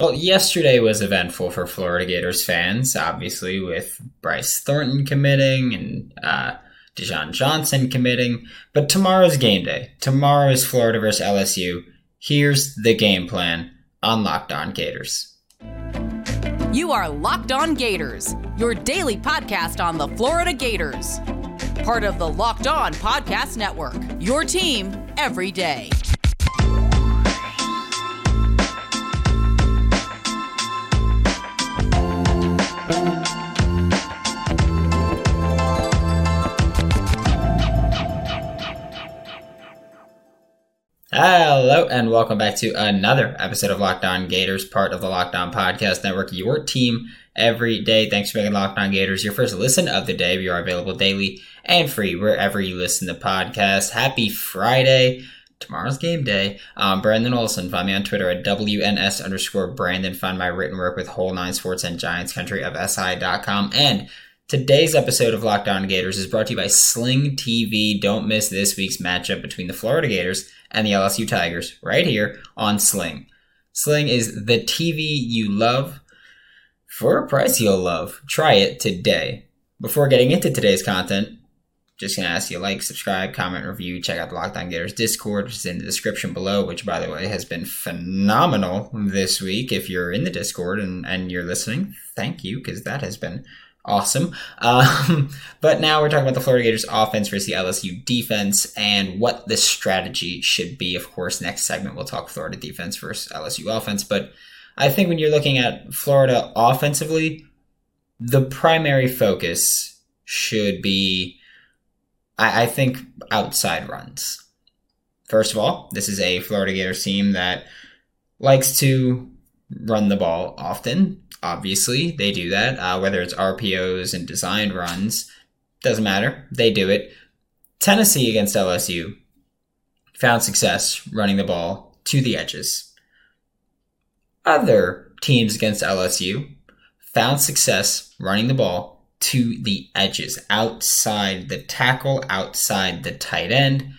Well, yesterday was eventful for Florida Gators fans, obviously, with Bryce Thornton committing and uh, Dijon Johnson committing. But tomorrow's game day. Tomorrow is Florida versus LSU. Here's the game plan on Locked On Gators. You are Locked On Gators, your daily podcast on the Florida Gators. Part of the Locked On Podcast Network, your team every day. Hello, and welcome back to another episode of Locked On Gators, part of the Locked On Podcast Network, your team every day. Thanks for making Locked On Gators your first listen of the day. We are available daily and free wherever you listen to podcasts. Happy Friday. Tomorrow's game day. Um, Brandon Olson, find me on Twitter at WNS underscore Brandon. Find my written work with Whole Nine Sports and Giants Country of SI.com. And Today's episode of Locked On Gators is brought to you by Sling TV. Don't miss this week's matchup between the Florida Gators and the LSU Tigers right here on Sling. Sling is the TV you love for a price you'll love. Try it today. Before getting into today's content, just gonna ask you like, subscribe, comment, review, check out the Locked On Gators Discord, which is in the description below, which by the way has been phenomenal this week. If you're in the Discord and, and you're listening, thank you, because that has been awesome. Um, but now we're talking about the Florida Gators offense versus the LSU defense and what the strategy should be. Of course, next segment we'll talk Florida defense versus LSU offense. But I think when you're looking at Florida offensively, the primary focus should be, I, I think, outside runs. First of all, this is a Florida Gators team that likes to run the ball often obviously they do that uh, whether it's rpos and designed runs doesn't matter they do it. Tennessee against lsu found success running the ball to the edges. Other teams against lsu found success running the ball to the edges outside the tackle outside the tight end.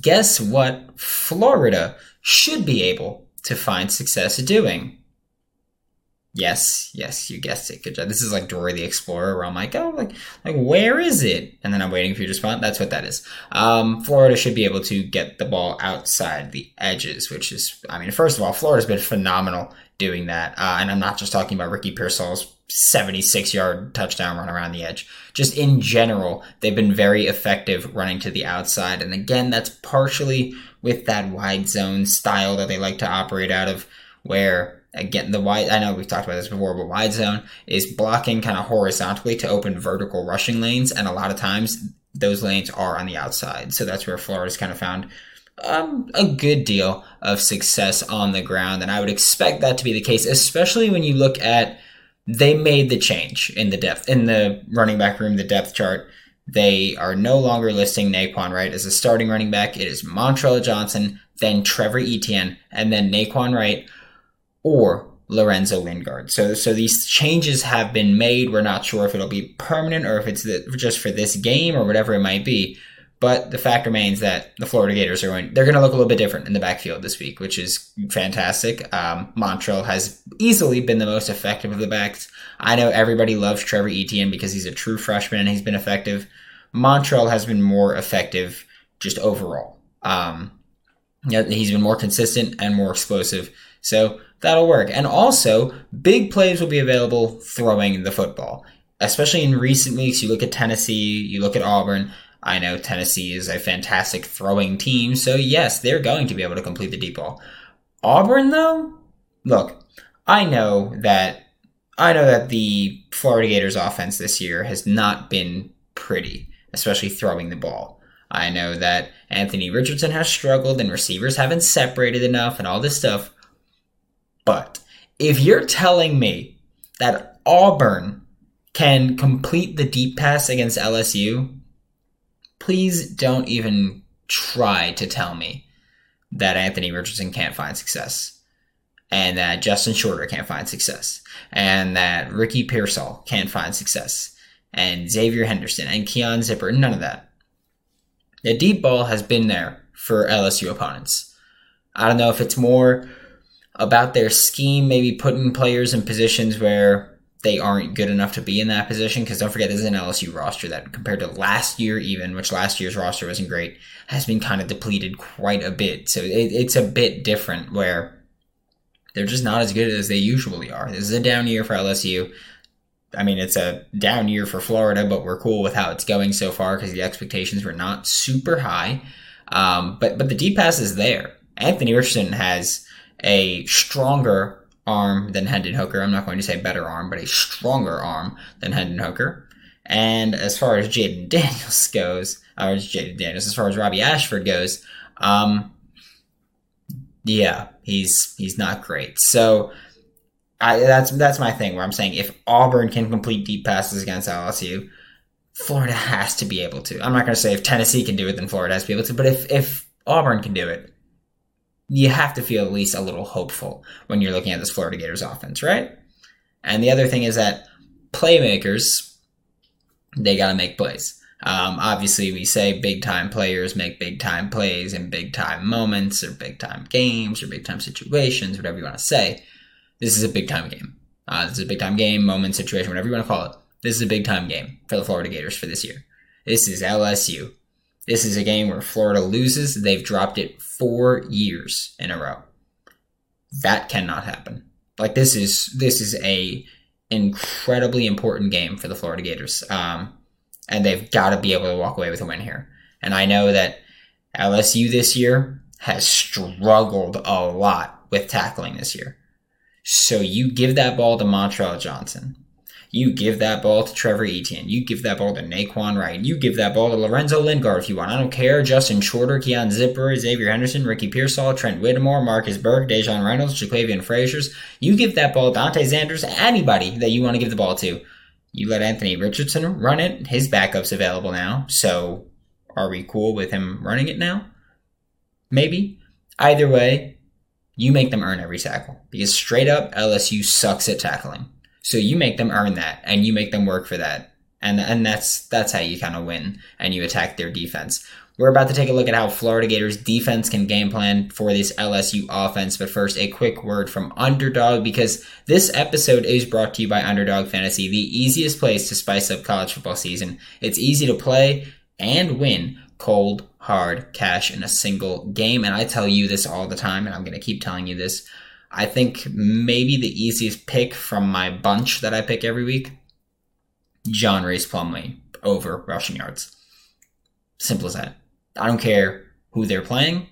Guess what florida should be able to find success doing Yes, yes, you guessed it. Good job. This is like Dory the Explorer, where I'm like, oh, like, like where is it? And then I'm waiting for you to respond. That's what that is. Um, Florida should be able to get the ball outside the edges, which is, I mean, first of all, Florida's been phenomenal doing that. Uh, and I'm not just talking about Ricky Pearsall's 76 yard touchdown run around the edge. Just in general, they've been very effective running to the outside. And again, that's partially with that wide zone style that they like to operate out of, where Again, the wide, I know we've talked about this before, but wide zone is blocking kind of horizontally to open vertical rushing lanes. And a lot of times those lanes are on the outside. So that's where Florida's kind of found um, a good deal of success on the ground. And I would expect that to be the case, especially when you look at they made the change in the depth, in the running back room, the depth chart. They are no longer listing Naquan Wright as a starting running back. It is Montrell Johnson, then Trevor Etienne, and then Naquan Wright or Lorenzo Lingard. So, so these changes have been made. We're not sure if it'll be permanent or if it's the, just for this game or whatever it might be. But the fact remains that the Florida Gators are going, they're going to look a little bit different in the backfield this week, which is fantastic. Um, Montrell has easily been the most effective of the backs. I know everybody loves Trevor Etienne because he's a true freshman and he's been effective. Montrell has been more effective just overall. Um, he's been more consistent and more explosive. So that'll work. And also, big plays will be available throwing the football. Especially in recent weeks, you look at Tennessee, you look at Auburn. I know Tennessee is a fantastic throwing team, so yes, they're going to be able to complete the deep ball. Auburn, though, look, I know that I know that the Florida Gators offense this year has not been pretty, especially throwing the ball. I know that Anthony Richardson has struggled and receivers haven't separated enough and all this stuff. But if you're telling me that Auburn can complete the deep pass against LSU, please don't even try to tell me that Anthony Richardson can't find success and that Justin Shorter can't find success and that Ricky Pearsall can't find success and Xavier Henderson and Keon Zipper. None of that. The deep ball has been there for LSU opponents. I don't know if it's more about their scheme, maybe putting players in positions where they aren't good enough to be in that position. Because don't forget, this is an LSU roster that, compared to last year, even which last year's roster wasn't great, has been kind of depleted quite a bit. So it, it's a bit different where they're just not as good as they usually are. This is a down year for LSU. I mean, it's a down year for Florida, but we're cool with how it's going so far because the expectations were not super high. Um, but but the deep pass is there. Anthony Richardson has a stronger arm than Hendon Hooker. I'm not going to say better arm, but a stronger arm than Hendon Hooker. And as far as Jayden Daniels goes, or Jayden Daniels, as far as Robby Ashford goes, um, yeah, he's he's not great. So I, that's that's my thing where I'm saying if Auburn can complete deep passes against LSU, Florida has to be able to. I'm not going to say if Tennessee can do it, then Florida has to be able to. But if if Auburn can do it, you have to feel at least a little hopeful when you're looking at this Florida Gators offense, right? And the other thing is that playmakers, they got to make plays. Um, obviously, we say big time players make big time plays in big time moments or big time games or big time situations, whatever you want to say. This is a big time game. Uh, this is a big time game, moment, situation, whatever you want to call it. This is a big time game for the Florida Gators for this year. This is LSU. This is a game where Florida loses. They've dropped it four years in a row. That cannot happen. Like this is this is a incredibly important game for the Florida Gators, um, and they've got to be able to walk away with a win here. And I know that LSU this year has struggled a lot with tackling this year. So you give that ball to Montrell Johnson. You give that ball to Trevor Etienne. You give that ball to Naquan Wright. You give that ball to Lorenzo Lingard if you want. I don't care. Justin Shorter, Keon Zipper, Xavier Henderson, Ricky Pearsall, Trent Whittemore, Marcus Burke, Daejon Reynolds, Jaquavion Fraziars. You give that ball Dante Zanders, anybody that you want to give the ball to. You let Anthony Richardson run it. His backup's available now. So are we cool with him running it now? Maybe. Either way, you make them earn every tackle because straight up LSU sucks at tackling. So you make them earn that and you make them work for that. And and that's that's how you kind of win and you attack their defense. We're about to take a look at how Florida Gators defense can game plan for this LSU offense. But first, a quick word from Underdog because this episode is brought to you by Underdog Fantasy, the easiest place to spice up college football season. It's easy to play and win cold, hard cash in a single game. And I tell you this all the time, and I'm going to keep telling you this. I think maybe the easiest pick from my bunch that I pick every week John Rhys Plumlee over rushing yards. Simple as that. I don't care who they're playing.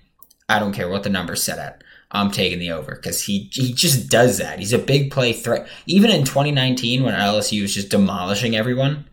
I don't care what the number's set at. I'm taking the over because he he just does that. He's a big play threat. Even in 2019, when LSU was just demolishing everyone,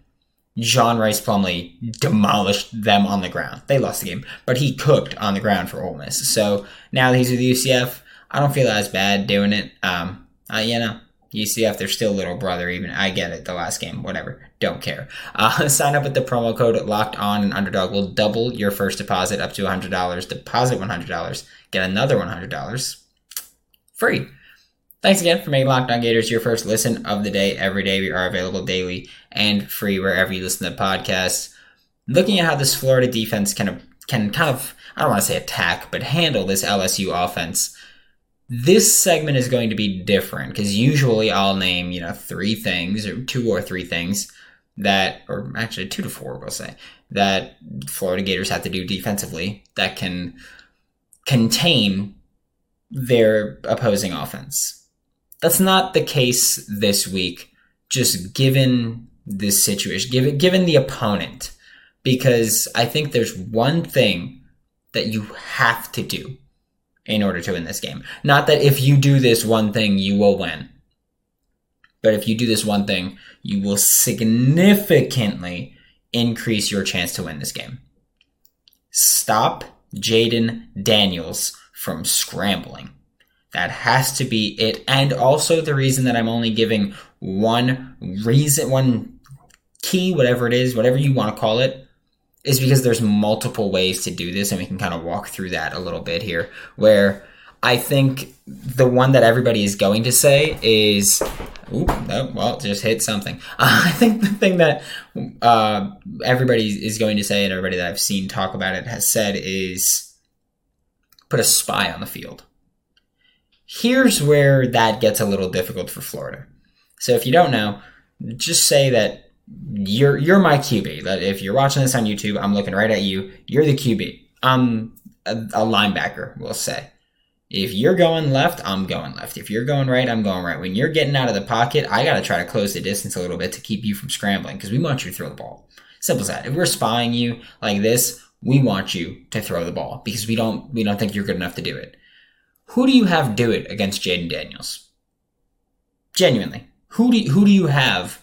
John Rhys Plumlee demolished them on the ground. They lost the game, but he cooked on the ground for Ole Miss. So now that he's with UCF, I don't feel as bad doing it. Um, uh, you know, UCF, they're still little brother. Even I get it. The last game, whatever. Don't care. Uh, sign up with the promo code Locked On and Underdog will double your first deposit up to hundred dollars. Deposit one hundred dollars, get another one hundred dollars, free. Thanks again for making Locked On Gators your first listen of the day. Every day we are available daily and free wherever you listen to podcasts. Looking at how this Florida defense can can kind of I don't want to say attack, but handle this LSU offense this segment is going to be different because usually I'll name, you know, three things or two or three things that, or actually two to four, we'll say, that Florida Gators have to do defensively that can contain their opposing offense. That's not the case this week, just given this situation, given, given the opponent, because I think there's one thing that you have to do in order to win this game. Not that if you do this one thing, you will win. But if you do this one thing, you will significantly increase your chance to win this game. Stop Jayden Daniels from scrambling. That has to be it. And also the reason that I'm only giving one reason, one key, whatever it is, whatever you want to call it, is because there's multiple ways to do this, and we can kind of walk through that a little bit here. Where I think the one that everybody is going to say is, "Ooh, oh, well, just hit something." Uh, I think the thing that uh, everybody is going to say, and everybody that I've seen talk about it has said is, put a spy on the field. Here's where that gets a little difficult for Florida. So if you don't know, just say that you're you're my QB. That if you're watching this on YouTube, I'm looking right at you. You're the QB. I'm a, a linebacker. We'll say. If you're going left, I'm going left. If you're going right, I'm going right. When you're getting out of the pocket, I got to try to close the distance a little bit to keep you from scrambling because we want you to throw the ball. Simple as that. If we're spying you like this, we want you to throw the ball because we don't we don't think you're good enough to do it. Who do you have do it against Jayden Daniels? Genuinely, who do you, who do you have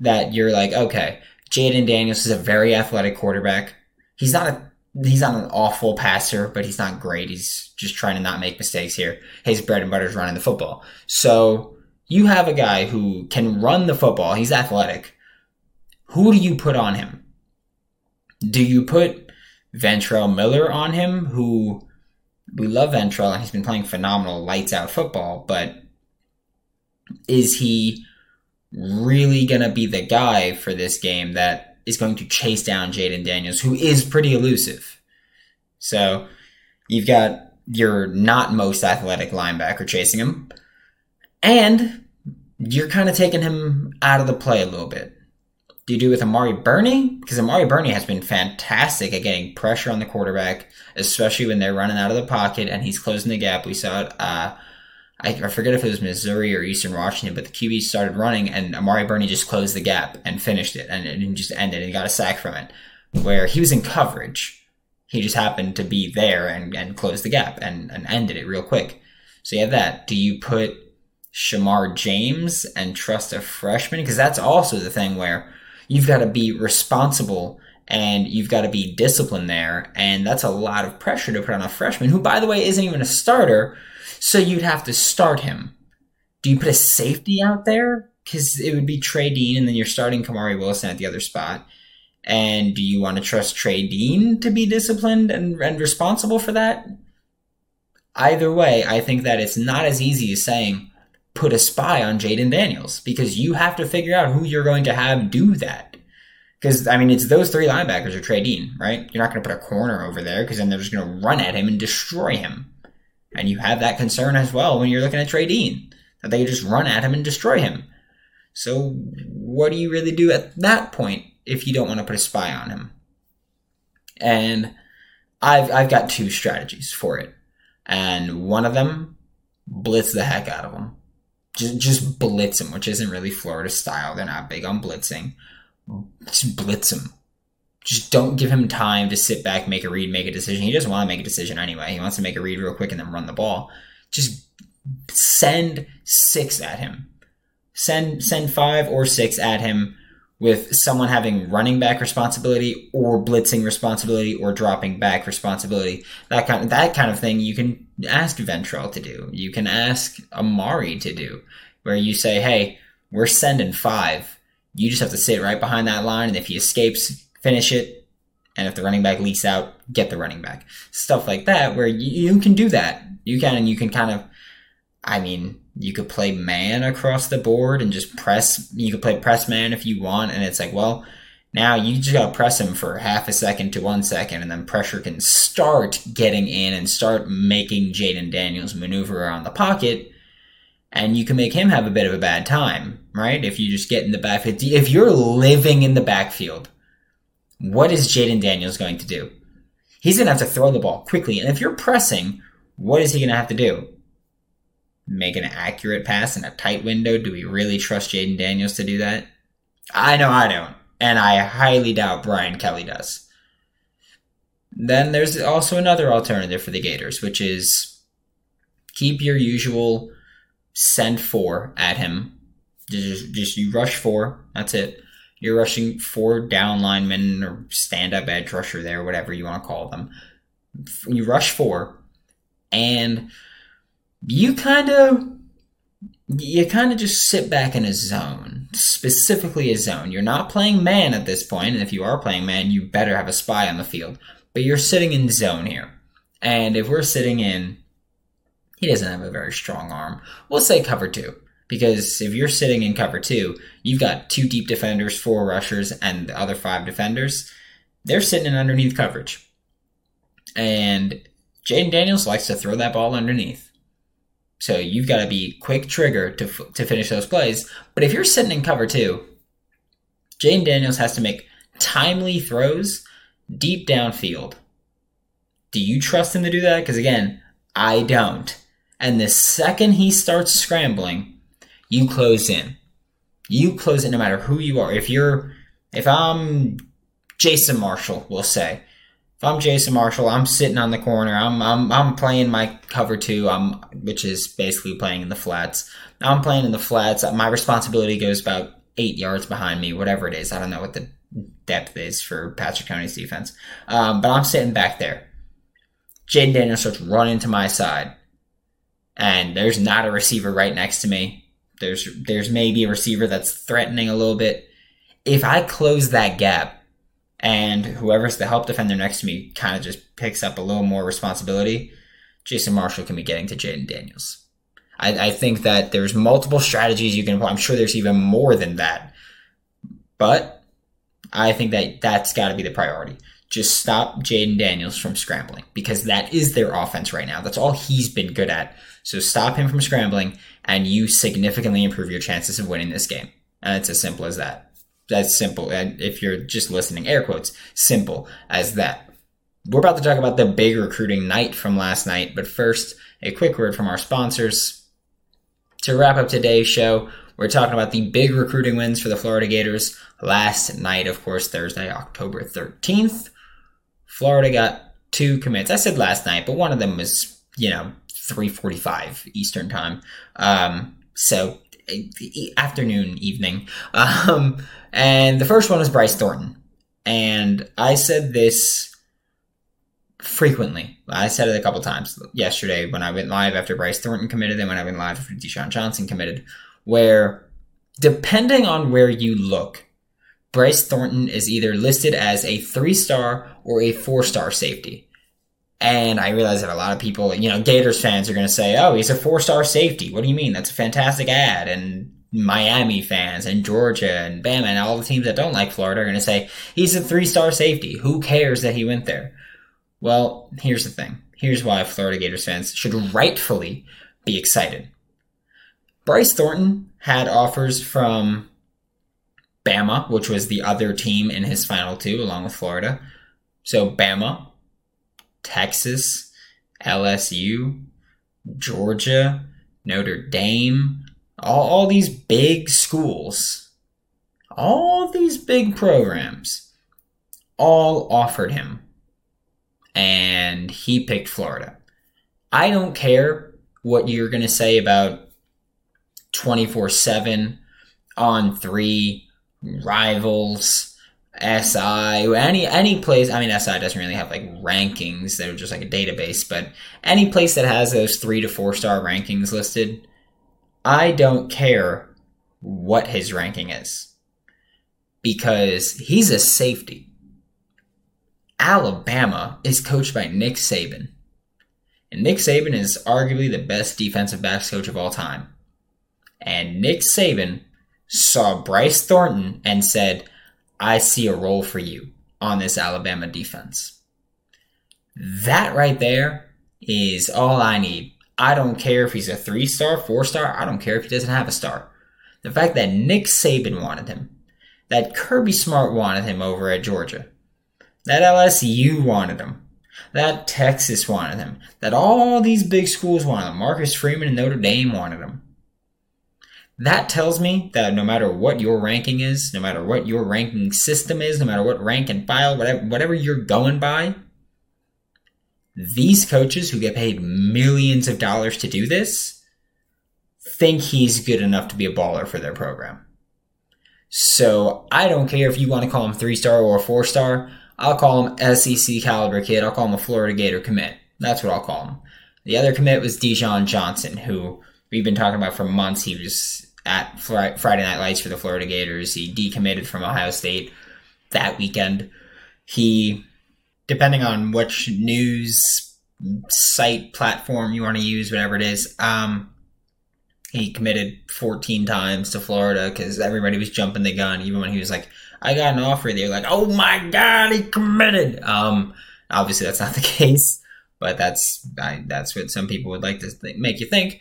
that you're like okay? Jayden Daniels is a very athletic quarterback. He's not a he's not an awful passer, but he's not great. He's just trying to not make mistakes here. His bread and butter is running the football. So you have a guy who can run the football. He's athletic. Who do you put on him? Do you put Ventrell Miller on him, who we love Ventrell and he's been playing phenomenal lights out football, but is he really going to be the guy for this game that is going to chase down Jayden Daniels, who is pretty elusive? So you've got your not most athletic linebacker chasing him, and you're kind of taking him out of the play a little bit do you do with Amari Burney? Because Amari Burney has been fantastic at getting pressure on the quarterback, especially when they're running out of the pocket and he's closing the gap. We saw it. Uh, I, I forget if it was Missouri or Eastern Washington, but the QB started running and Amari Burney just closed the gap and finished it and it just ended and got a sack from it. Where he was in coverage, he just happened to be there and, and closed the gap and, and ended it real quick. So you have that. Do you put Shamar James and trust a freshman? Because that's also the thing where you've got to be responsible and you've got to be disciplined there. And that's a lot of pressure to put on a freshman who, by the way, isn't even a starter. So you'd have to start him. Do you put a safety out there? Because it would be Trey Dean and then you're starting Kamari Wilson at the other spot. And do you want to trust Trey Dean to be disciplined and, and responsible for that? Either way, I think that it's not as easy as saying, put a spy on Jayden Daniels because you have to figure out who you're going to have do that. Because, I mean, it's those three linebackers or Trey Dean, right? You're not going to put a corner over there because then they're just going to run at him and destroy him. And you have that concern as well when you're looking at Trey Dean, that they just run at him and destroy him. So, what do you really do at that point if you don't want to put a spy on him? And I've, I've got two strategies for it. And one of them, blitz the heck out of them just just blitz him, which isn't really Florida style. They're not big on blitzing. Just blitz him. Just don't give him time to sit back, make a read, make a decision. He doesn't want to make a decision anyway. He wants to make a read real quick and then run the ball. Just send six at him. Send send five or six at him with someone having running back responsibility or blitzing responsibility or dropping back responsibility. That kind of, that kind of thing you can ask Ventrell to do. You can ask Amari to do, where you say, "Hey, we're sending five. You just have to sit right behind that line, and if he escapes, finish it. And if the running back leaks out, get the running back. Stuff like that, where you, you can do that. You can, and you can kind of, I mean, you could play man across the board and just press. You could play press man if you want, and it's like, well, now you just gotta press him for half a second to one second, and then pressure can start getting in and start making Jayden Daniels maneuver around the pocket, and you can make him have a bit of a bad time, right? If you just get in the backfield, if you're living in the backfield, what is Jayden Daniels going to do? He's gonna have to throw the ball quickly, and if you're pressing, what is he gonna have to do? make an accurate pass in a tight window. Do we really trust Jayden Daniels to do that? I know I don't. And I highly doubt Brian Kelly does. Then there's also another alternative for the Gators, which is keep your usual send four at him. Just, just you rush four. That's it. You're rushing four down linemen or stand up edge rusher there, whatever you want to call them. You rush four, and you kind of you kind of just sit back in a zone, specifically a zone. You're not playing man at this point, and if you are playing man, you better have a spy on the field. But you're sitting in zone here. And if we're sitting in, he doesn't have a very strong arm. We'll say cover two. Because if you're sitting in cover two, you've got two deep defenders, four rushers, and the other five defenders. They're sitting in underneath coverage. And Jayden Daniels likes to throw that ball underneath. So you've got to be quick trigger to, f- to finish those plays. But if you're sitting in cover two, Jayden Daniels has to make timely throws deep downfield. Do you trust him to do that? Because again, I don't. And the second he starts scrambling, you close in. You close it no matter who you are. If you're, if I'm Jason Marshall, we'll say, if I'm Jason Marshall, I'm sitting on the corner. I'm I'm I'm playing my cover two. I'm which is basically playing in the flats. I'm playing in the flats. My responsibility goes about eight yards behind me, whatever it is. I don't know what the depth is for Patrick Toney's defense, um, but I'm sitting back there. Jayden Daniels starts running to my side, and there's not a receiver right next to me. There's there's maybe a receiver that's threatening a little bit. If I close that gap, and whoever's the help defender next to me kind of just picks up a little more responsibility, Jason Marshall can be getting to Jayden Daniels. I, I, think that there's multiple strategies you can apply. I'm sure there's even more than that. But I think that that's got to be the priority. Just stop Jayden Daniels from scrambling because that is their offense right now. That's all he's been good at. So stop him from scrambling and you significantly improve your chances of winning this game. And it's as simple as that. That's simple. And if you're just listening, air quotes, simple as that. We're about to talk about the big recruiting night from last night, but first, a quick word from our sponsors. To wrap up today's show, we're talking about the big recruiting wins for the Florida Gators last night, of course, Thursday, October 13th. Florida got two commits. I said last night, but one of them was, you know, 345 Eastern time. Um, so afternoon, evening. Um, and the first one is Bryce Thornton. And I said this frequently. I said it a couple times yesterday when I went live after Bryce Thornton committed and when I went live after Dijon Johnson committed, where depending on where you look, Bryce Thornton is either listed as a three star or a four star safety. And I realize that a lot of people, you know, Gators fans are going to say, oh, he's a four star safety. What do you mean? That's a fantastic ad. And Miami fans and Georgia and Bama and all the teams that don't like Florida are going to say, he's a three star safety. Who cares that he went there? Well, here's the thing. Here's why Florida Gators fans should rightfully be excited. Bryce Thornton had offers from Bama, which was the other team in his final two, along with Florida. So Bama, Texas, LSU, Georgia, Notre Dame, all, all these big schools, all these big programs, all offered him. And he picked Florida. I don't care what you're going to say about 24 7 on three rivals SI, any any place. I mean, SI doesn't really have like rankings; they're just like a database. But any place that has those three to four star rankings listed, I don't care what his ranking is because he's a safety. Alabama is coached by Nick Saban. And Nick Saban is arguably the best defensive backs coach of all time. And Nick Saban saw Bryce Thornton and said, I see a role for you on this Alabama defense. That right there is all I need I don't care if he's a three star, four star. I don't care if he doesn't have a star. The fact that Nick Saban wanted him, that Kirby Smart wanted him over at Georgia, that LSU wanted him, that Texas wanted him, that all these big schools wanted him, Marcus Freeman and Notre Dame wanted him. That tells me that no matter what your ranking is, no matter what your ranking system is, no matter what rank and file, whatever, whatever you're going by, these coaches who get paid millions of dollars to do this think he's good enough to be a baller for their program. So I don't care if you want to call him three star or four star. I'll call him SEC caliber kid. I'll call him a Florida Gator commit. That's what I'll call him. The other commit was Dijon Johnson, who we've been talking about for months. He was at Friday Night Lights for the Florida Gators. He decommitted from Ohio State that weekend. He depending on which news site platform you want to use, whatever it is. Um, he committed 14 times to Florida because everybody was jumping the gun, even when he was like, I got an offer. They were like, oh my God, he committed. Um, obviously, that's not the case, but that's I, that's what some people would like to th- make you think.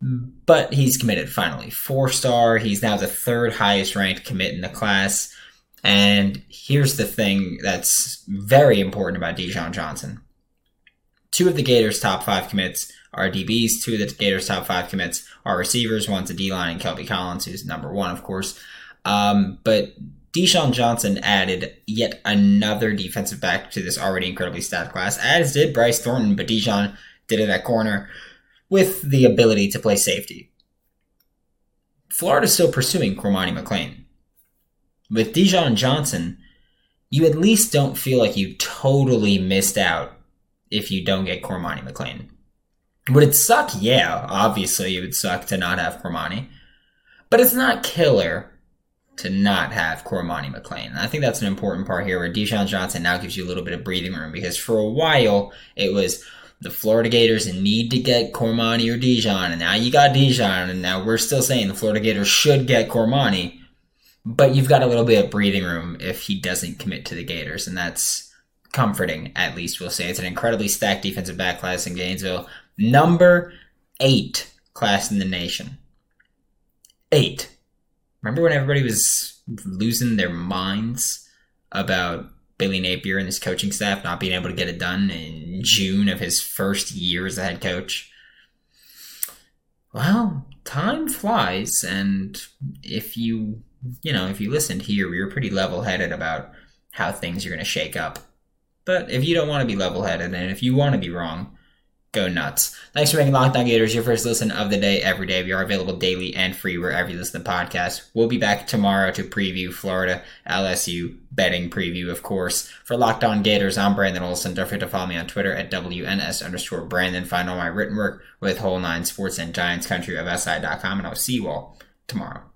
But he's committed finally. Four star. He's now the third highest ranked commit in the class. And here's the thing that's very important about Dijon Johnson. Two of the Gators' top five commits are DBs. Two of the Gators' top five commits are receivers. One's a D line and Kelby Collins, who's number one, of course. Um, but Dijon Johnson added yet another defensive back to this already incredibly stacked class, as did Bryce Thornton, but Dijon did it at corner with the ability to play safety. Florida's still pursuing Cormani McClain. With Dijon Johnson, you at least don't feel like you totally missed out if you don't get Cormani McClain. Would it suck? Yeah, obviously it would suck to not have Cormani. But it's not killer to not have Cormani McClain. I think that's an important part here where Dijon Johnson now gives you a little bit of breathing room because for a while it was the Florida Gators need to get Cormani or Dijon, and now you got Dijon, and now we're still saying the Florida Gators should get Cormani, but you've got a little bit of breathing room if he doesn't commit to the Gators, and that's comforting, at least we'll say. It's an incredibly stacked defensive back class in Gainesville. Number eight class in the nation. Eight. Remember when everybody was losing their minds about Billy Napier and his coaching staff not being able to get it done in June of his first year as a head coach? Well, time flies, and if you, you know, if you listened here, we were pretty level headed about how things are going to shake up. But if you don't want to be level headed, and if you want to be wrong, go nuts. Thanks for making Locked On Gators your first listen of the day every day. We are available daily and free wherever you listen to podcasts. We'll be back tomorrow to preview Florida LSU betting preview, of course. For Locked On Gators, I'm Brandon Olson. Don't forget to follow me on Twitter at WNS underscore Brandon. Find all my written work with Whole Nine Sports and Giants Country of SI.com, and I'll see you all tomorrow.